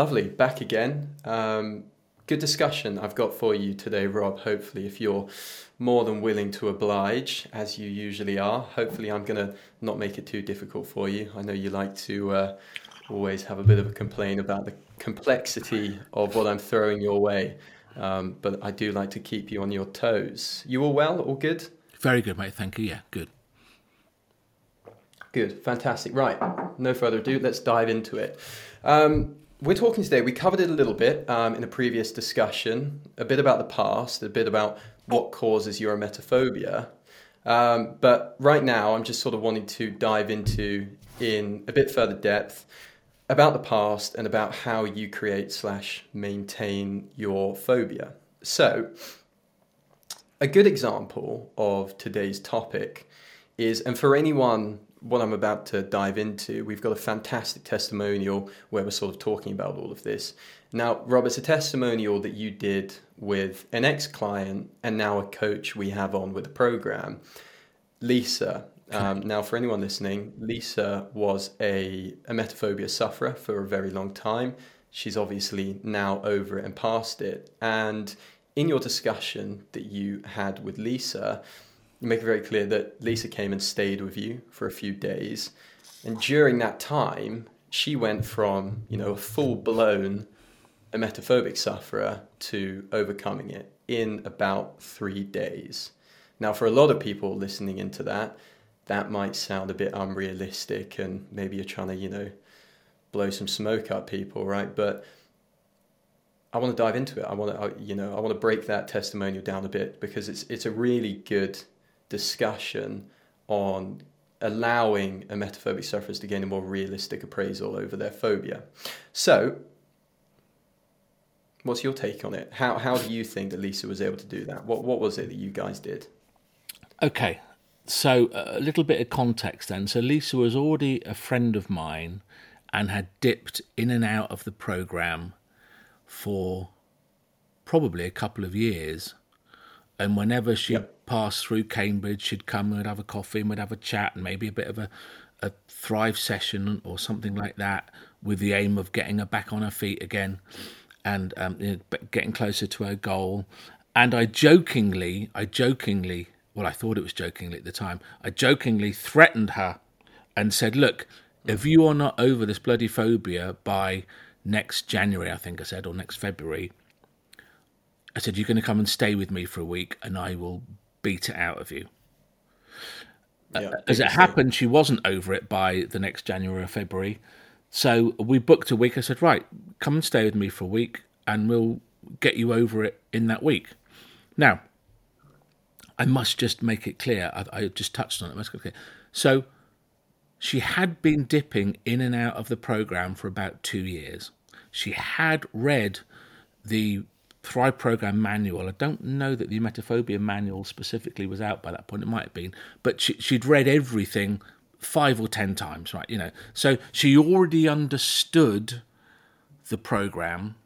Lovely, back again. Um, good discussion I've got for you today, Rob. Hopefully, if you're more than willing to oblige, as you usually are, hopefully, I'm going to not make it too difficult for you. I know you like to uh, always have a bit of a complaint about the complexity of what I'm throwing your way, um, but I do like to keep you on your toes. You all well? All good? Very good, mate. Thank you. Yeah, good. Good, fantastic. Right, no further ado, let's dive into it. Um, we're talking today, we covered it a little bit um, in a previous discussion, a bit about the past, a bit about what causes your emetophobia. Um, but right now, I'm just sort of wanting to dive into, in a bit further depth, about the past and about how you create slash maintain your phobia. So, a good example of today's topic is, and for anyone what I'm about to dive into, we've got a fantastic testimonial where we're sort of talking about all of this. Now, Rob, it's a testimonial that you did with an ex client and now a coach we have on with the program, Lisa. Um, now, for anyone listening, Lisa was a, emetophobia sufferer for a very long time. She's obviously now over it and past it. And in your discussion that you had with Lisa, make it very clear that Lisa came and stayed with you for a few days. And during that time, she went from, you know, a full blown emetophobic sufferer to overcoming it in about three days. Now, for a lot of people listening into that, that might sound a bit unrealistic and maybe you're trying to, you know, blow some smoke up people, right? But I want to dive into it. I want to, you know, I want to break that testimonial down a bit because it's it's a really good discussion on allowing emetophobic sufferers to gain a more realistic appraisal over their phobia. So, what's your take on it? How, how do you think that Lisa was able to do that? What, what was it that you guys did? Okay, so a little bit of context then. So, Lisa was already a friend of mine and had dipped in and out of the program for probably a couple of years. And whenever she yep pass through Cambridge, she'd come and we'd have a coffee and we'd have a chat and maybe a bit of a, a Thrive session or something like that with the aim of getting her back on her feet again and um, you know, getting closer to her goal. And I jokingly, I jokingly, well, I thought it was jokingly at the time, I jokingly threatened her and said, look, if you are not over this bloody phobia by next January, I think I said, or next February, I said, you're going to come and stay with me for a week and I will beat it out of you. Yeah, uh, As it happened, she wasn't over it by the next January or February. So we booked a week. I said, right, come and stay with me for a week and we'll get you over it in that week. Now, I must just make it clear. I, I just touched on it. Must clear. So she had been dipping in and out of the program for about two years. She had read the Thrive Program manual. I don't know that the emetophobia manual specifically was out by that point. It might have been, but she, she'd read everything five or ten times, right? You know, so she already understood the program.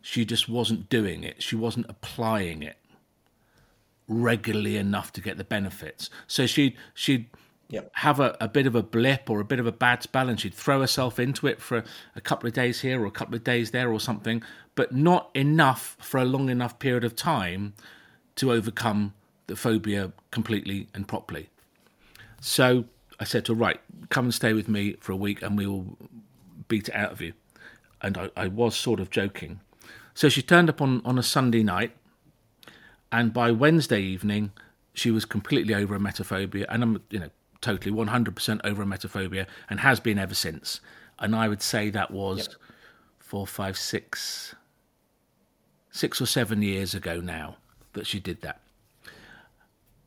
She just wasn't doing it. She wasn't applying it regularly enough to get the benefits. So she'd she'd yep. have a, a bit of a blip or a bit of a bad spell and she'd throw herself into it for a, a couple of days here or a couple of days there or something, but not enough for a long enough period of time to overcome the phobia completely and properly. So I said to her, right, come and stay with me for a week and we will beat it out of you. And I, I was sort of joking. So she turned up on, on a Sunday night, and by Wednesday evening, she was completely over a emetophobia. And I'm, you know, totally 100% over a emetophobia and has been ever since. And I would say that was yep. four, five, six, six or seven years ago now that she did that.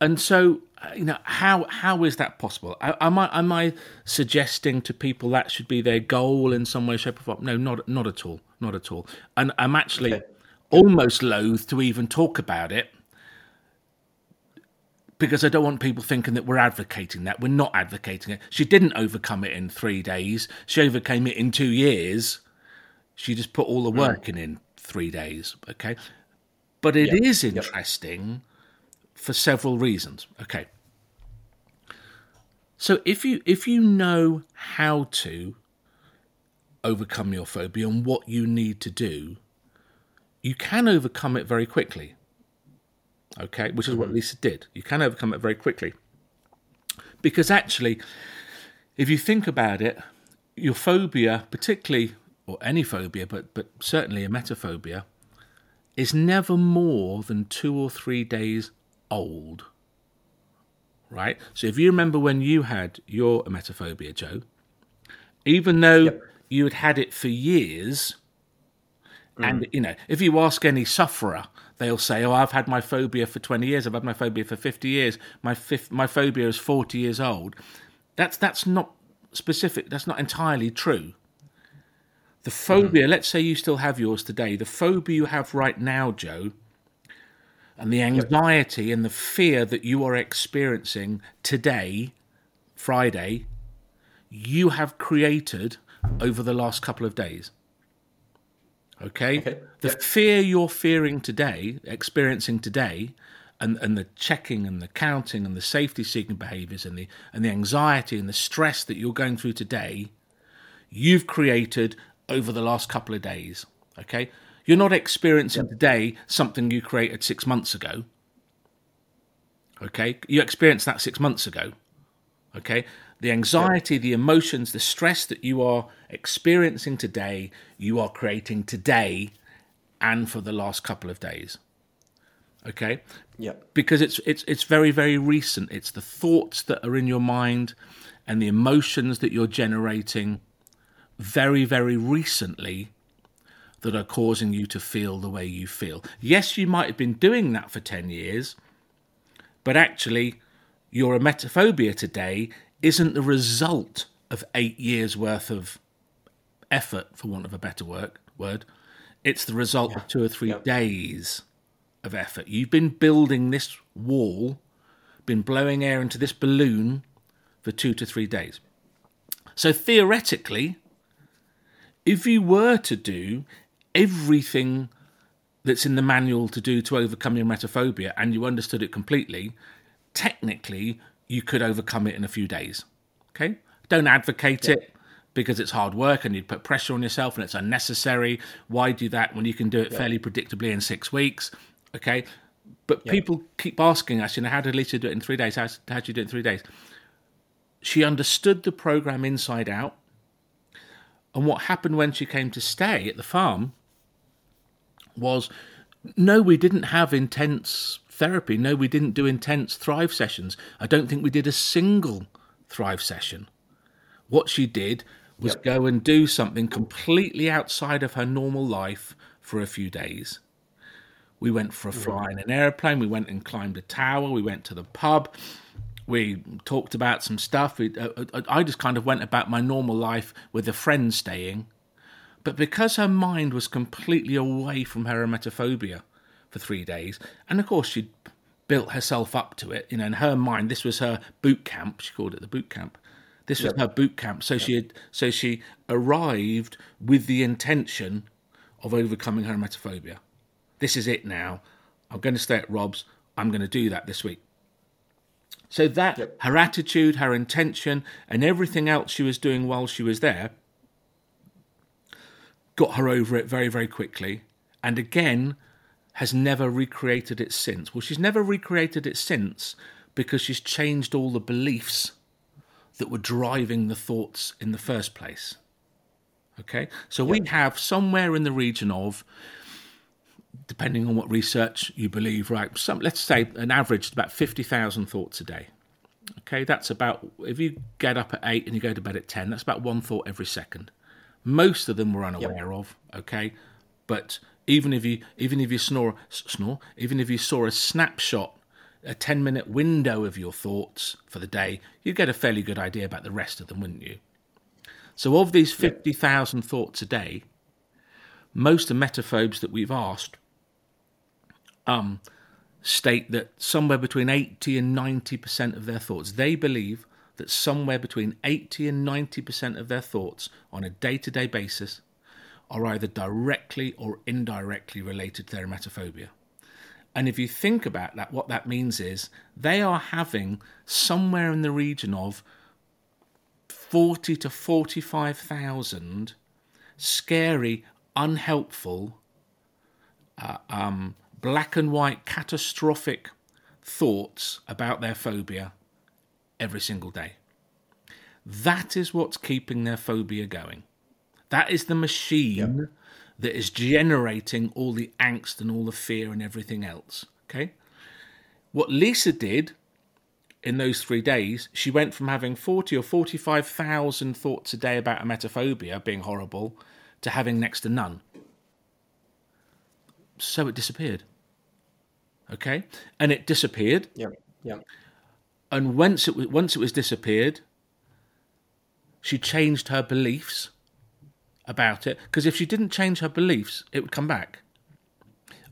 And so, uh, you know, how how is that possible? Am I am I suggesting to people that should be their goal in some way, shape, or form? No, not not at all, not at all. And I'm actually okay. almost loath to even talk about it because I don't want people thinking that we're advocating that. We're not advocating it. She didn't overcome it in three days. She overcame it in two years. She just put all the work in in three days. Okay, but it yep. is interesting yep. for several reasons. Okay, so if you if you know how to overcome your phobia and what you need to do, you can overcome it very quickly. Okay, which is what mm-hmm. Lisa did. You can overcome it very quickly. Because actually, if you think about it, your phobia, particularly, or any phobia, but, but certainly a emetophobia, is never more than two or three days old. Right? So if you remember when you had your emetophobia, Joe, even though Yep. you had had it for years, mm. and you know, if you ask any sufferer, they'll say, "Oh, I've had my phobia for twenty years. I've had my phobia for fifty years. My fif- my phobia is forty years old." That's that's not specific. That's not entirely true. The phobia, mm-hmm. let's say you still have yours today. The phobia you have right now, Joe, and the anxiety and the fear that you are experiencing today, Friday, you have created over the last couple of days. Okay? Okay, The fear you're fearing today, experiencing today, and, and the checking and the counting and the safety seeking behaviors and the and the anxiety and the stress that you're going through today, you've created over the last couple of days. Okay? You're not experiencing today something you created six months ago. Okay? You experienced that six months ago. Okay? The anxiety, the emotions, the stress that you are experiencing today, you are creating today and for the last couple of days. Okay? Yep. because it's it's it's very very recent it's the thoughts that are in your mind and the emotions that you're generating very very recently that are causing you to feel the way you feel yes you might have been doing that for 10 years but actually your emetophobia today isn't the result of 8 years worth of effort for want of a better work, word it's the result of 2 or 3 Yeah. days of effort. You've been building this wall, been blowing air into this balloon for two to three days. So theoretically, if you were to do everything that's in the manual to do to overcome your emetophobia and you understood it completely, technically you could overcome it in a few days. Okay? Don't advocate it because it's hard work and you'd put pressure on yourself and it's unnecessary. Why do that when you can do it fairly predictably in six weeks? Okay. But people keep asking us, you know, how did Lisa do it in three days? How how did you do it in three days? She understood the program inside out. And what happened when she came to stay at the farm was no, we didn't have intense therapy. No, we didn't do intense Thrive sessions. I don't think we did a single Thrive session. What she did was Yep. go and do something completely outside of her normal life for a few days. We went for a mm-hmm. fly in an airplane. We went and climbed a tower. We went to the pub. We talked about some stuff. We, uh, uh, I just kind of went about my normal life with a friend staying. But because her mind was completely away from her emetophobia for three days, and of course she'd built herself up to it, you know, in her mind, this was her boot camp. She called it the boot camp. This was her boot camp. So she had, so she arrived with the intention of overcoming her emetophobia. This is it now. I'm going to stay at Rob's. I'm going to do that this week. So that Yep. her attitude, her intention, and everything else she was doing while she was there got her over it very, very quickly. And again, has never recreated it since. Well, she's never recreated it since because she's changed all the beliefs that were driving the thoughts in the first place. Okay, so we have somewhere in the region of, depending on what research you believe, right? Some, let's say an average about fifty thousand thoughts a day. Okay, that's about if you get up at eight and you go to bed at ten, that's about one thought every second. Most of them we're unaware of. Okay, but even if you even if you snore snore even if you saw a snapshot a 10 minute window of your thoughts for the day you'd get a fairly good idea about the rest of them wouldn't you so of these 50,000 thoughts a day most emetophobes that we've asked um, state that somewhere between 80 and 90% of their thoughts they believe that somewhere between 80 and 90% of their thoughts on a day-to-day basis are either directly or indirectly related to their emetophobia. And if you think about that, what that means is they are having somewhere in the region of 40 to 45,000 scary, unhelpful, uh, um, black and white, catastrophic thoughts about their phobia every single day. That is what's keeping their phobia going. That is the machine yep. that is generating all the angst and all the fear and everything else. Okay? What Lisa did in those three days, she went from having 40 or 45,000 thoughts a day about emetophobia being horrible to having next to none. So it disappeared. Okay? And it disappeared. Yeah. Yeah. And once it was, once it was disappeared, she changed her beliefs about it because if she didn't change her beliefs, it would come back.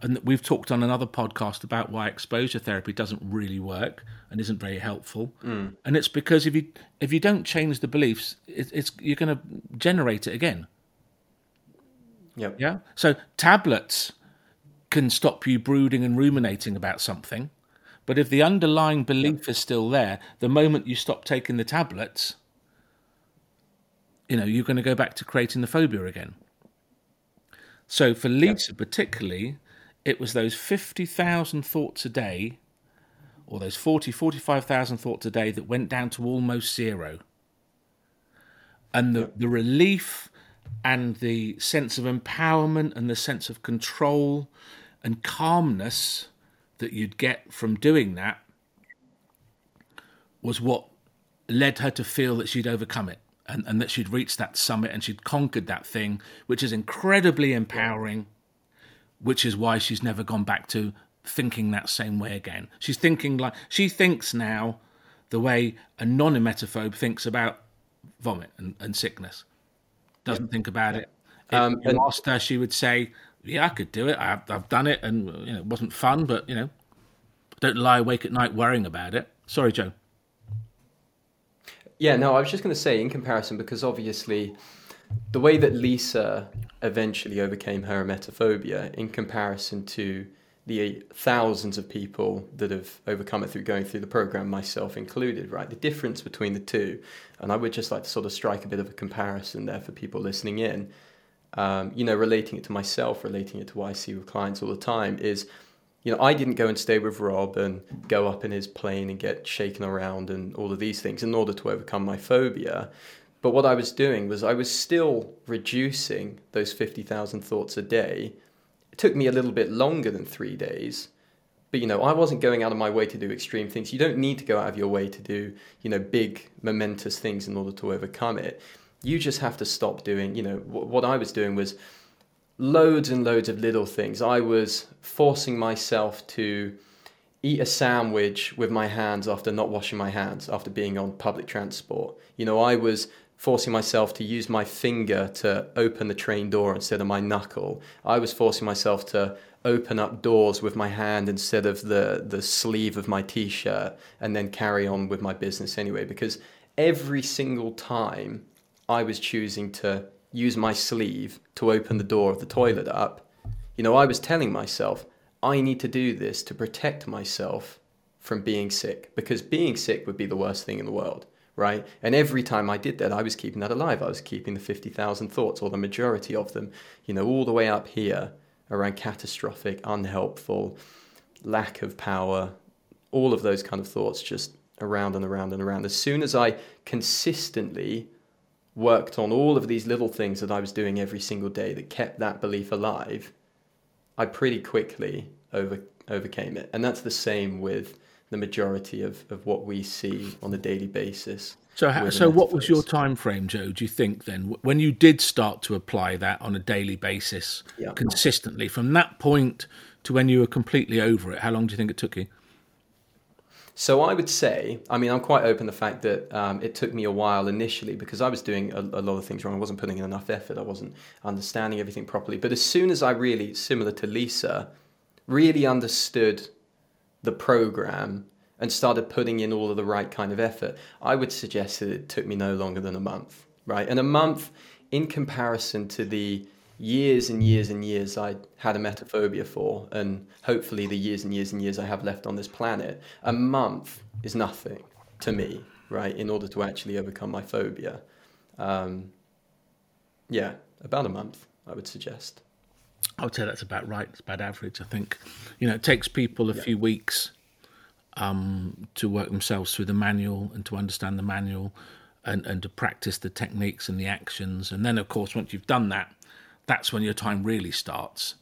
And we've talked on another podcast about why exposure therapy doesn't really work and isn't very helpful. Mm. And it's because if you if you don't change the beliefs, it, it's you're going to generate it again. Yep. Yeah. So tablets can stop you brooding and ruminating about something, but if the underlying belief is still there, the moment you stop taking the tablets, you know you're going to go back to creating the phobia again. So for Lisa particularly, it was those 50,000 thoughts a day or those 40, 45,000 thoughts a day that went down to almost zero. And the, the relief and the sense of empowerment and the sense of control and calmness that you'd get from doing that was what led her to feel that she'd overcome it and, and that she'd reached that summit and she'd conquered that thing, which is incredibly empowering which is why she's never gone back to thinking that same way again. She's thinking like she thinks now the way a non-emetophobe thinks about vomit and, and sickness. Doesn't yeah. think about it. If um, you asked her, she would say, "Yeah, I could do it. I've, I've done it, and you know, it wasn't fun, but you know, don't lie awake at night worrying about it." Sorry, Joe. Yeah, no, I was just going to say in comparison because obviously the way that Lisa eventually overcame her emetophobia in comparison to the thousands of people that have overcome it through going through the program, myself included, right? The difference between the two, and I would just like to sort of strike a bit of a comparison there for people listening in, um, you know, relating it to myself, relating it to what I see with clients all the time is, you know, I didn't go and stay with Rob and go up in his plane and get shaken around and all of these things in order to overcome my phobia. But what I was doing was I was still reducing those 50,000 thoughts a day. It took me a little bit longer than three days. But, you know, I wasn't going out of my way to do extreme things. You don't need to go out of your way to do, you know, big, momentous things in order to overcome it. You just have to stop doing, you know, what I was doing was loads and loads of little things. I was forcing myself to eat a sandwich with my hands after not washing my hands after being on public transport. You know, I was forcing myself to use my finger to open the train door instead of my knuckle. I was forcing myself to open up doors with my hand instead of the, the sleeve of my t shirt and then carry on with my business anyway. Because every single time I was choosing to use my sleeve to open the door of the toilet up, you know, I was telling myself, I need to do this to protect myself from being sick because being sick would be the worst thing in the world right? And every time I did that, I was keeping that alive. I was keeping the 50,000 thoughts, or the majority of them, you know, all the way up here around catastrophic, unhelpful, lack of power, all of those kind of thoughts just around and around and around. As soon as I consistently worked on all of these little things that I was doing every single day that kept that belief alive, I pretty quickly over, overcame it. And that's the same with the majority of, of what we see on a daily basis. So, so what was your time frame, Joe? Do you think then, when you did start to apply that on a daily basis yeah. consistently, from that point to when you were completely over it, how long do you think it took you? So I would say, I mean, I'm quite open the fact that um, it took me a while initially because I was doing a, a, lot of things wrong. I wasn't putting in enough effort. I wasn't understanding everything properly. But as soon as I really, similar to Lisa, really understood the program and started putting in all of the right kind of effort, I would suggest that it took me no longer than a month, right? And a month in comparison to the years and years and years I had a emetophobia for, and hopefully the years and years and years I have left on this planet, a month is nothing to me, right? In order to actually overcome my phobia. Um, yeah, about a month, I would suggest. I would say that's about right. It's about average. I think, you know, it takes people a yeah. few weeks um, to work themselves through the manual and to understand the manual and, and to practice the techniques and the actions. And then, of course, once you've done that, that's when your time really starts.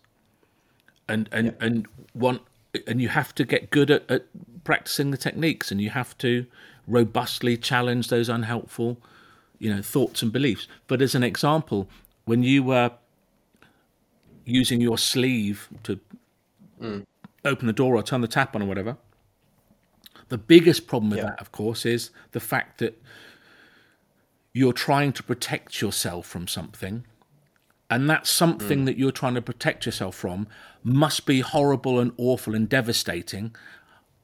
And and yeah. and one and you have to get good at, at practicing the techniques, and you have to robustly challenge those unhelpful, you know, thoughts and beliefs. But as an example, when you were using your sleeve to mm. open the door or turn the tap on or whatever, the biggest problem with yeah. that, of course, is the fact that you're trying to protect yourself from something and that something mm. that you're trying to protect yourself from must be horrible and awful and devastating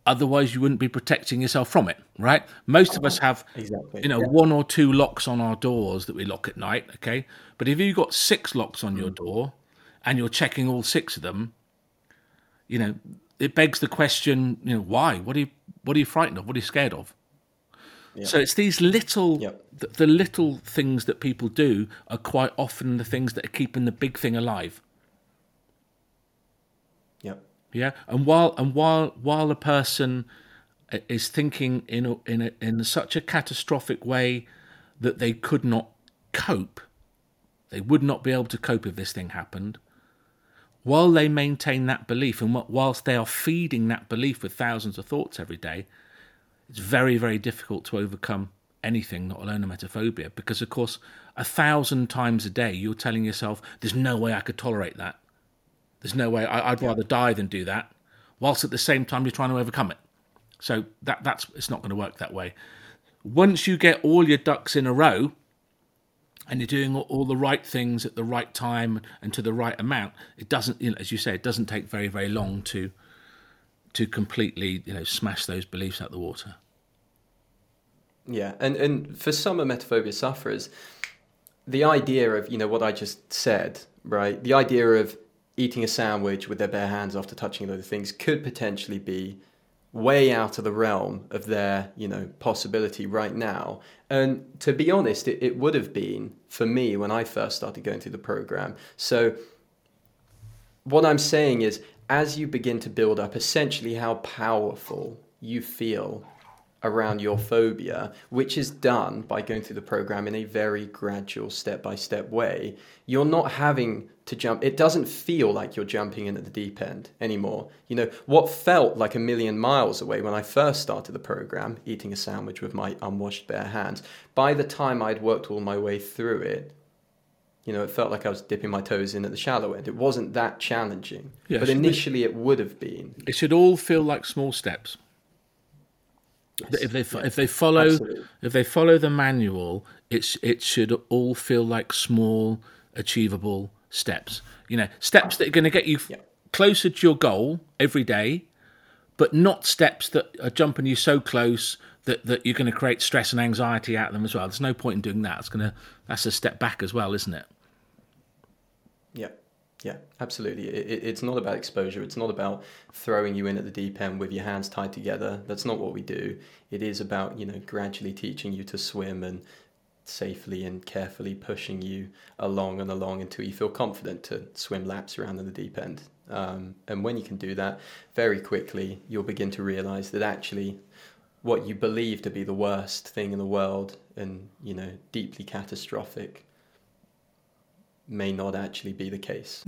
otherwise you wouldn't be protecting yourself from it right most of us have exactly. you know yeah. one or two locks on our doors that we lock at night okay but if you've got six locks on mm. your door and you're checking all six of them you know it begs the question you know why what are you what are you frightened of what are you scared of so it's these little, yep. the, the, little things that people do are quite often the things that are keeping the big thing alive. Yep. Yeah, and while and while while a person is thinking in a, in a, in such a catastrophic way that they could not cope, they would not be able to cope if this thing happened. While they maintain that belief, and whilst they are feeding that belief with thousands of thoughts every day, it's very, very difficult to overcome anything, not alone emetophobia, because of course, a thousand times a day you're telling yourself, "There's no way I could tolerate that. There's no way I, would rather die than do that," whilst at the same time you're trying to overcome it. So that that's it's not going to work that way. Once you get all your ducks in a row, and you're doing all, all the right things at the right time and to the right amount, it doesn't, you know, as you say, it doesn't take very very long to to completely you know smash those beliefs out the water. Yeah, and and for some emetophobia sufferers, the idea of you know what I just said, right? The idea of eating a sandwich with their bare hands after touching other things could potentially be way out of the realm of their you know possibility right now and to be honest it, it would have been for me when i first started going through the program so what i'm saying is as you begin to build up essentially how powerful you feel around your phobia, which is done by going through the program in a very gradual, step by step way, you're not having to jump. It doesn't feel like you're jumping in at the deep end anymore. You know, what felt like a million miles away when I first started the program, eating a sandwich with my unwashed bare hands, by the time I'd worked all my way through it, you know, it felt like I was dipping my toes in at the shallow end. It wasn't that challenging, yeah, but initially it would have been. It should all feel like small steps. Yes. If they if they follow Absolutely. if they follow the manual, it's it should all feel like small, achievable steps. You know, steps that are going to get you yeah. closer to your goal every day, but not steps that are jumping you so close that, that you're going to create stress and anxiety out of them as well. There's no point in doing that. It's going to that's a step back as well, isn't it? Yeah, yeah, absolutely. It, it's not about exposure. It's not about throwing you in at the deep end with your hands tied together. That's not what we do. It is about you know gradually teaching you to swim and safely and carefully pushing you along and along until you feel confident to swim laps around in the deep end. Um, and when you can do that, very quickly you'll begin to realize that actually what you believe to be the worst thing in the world and you know deeply catastrophic may not actually be the case.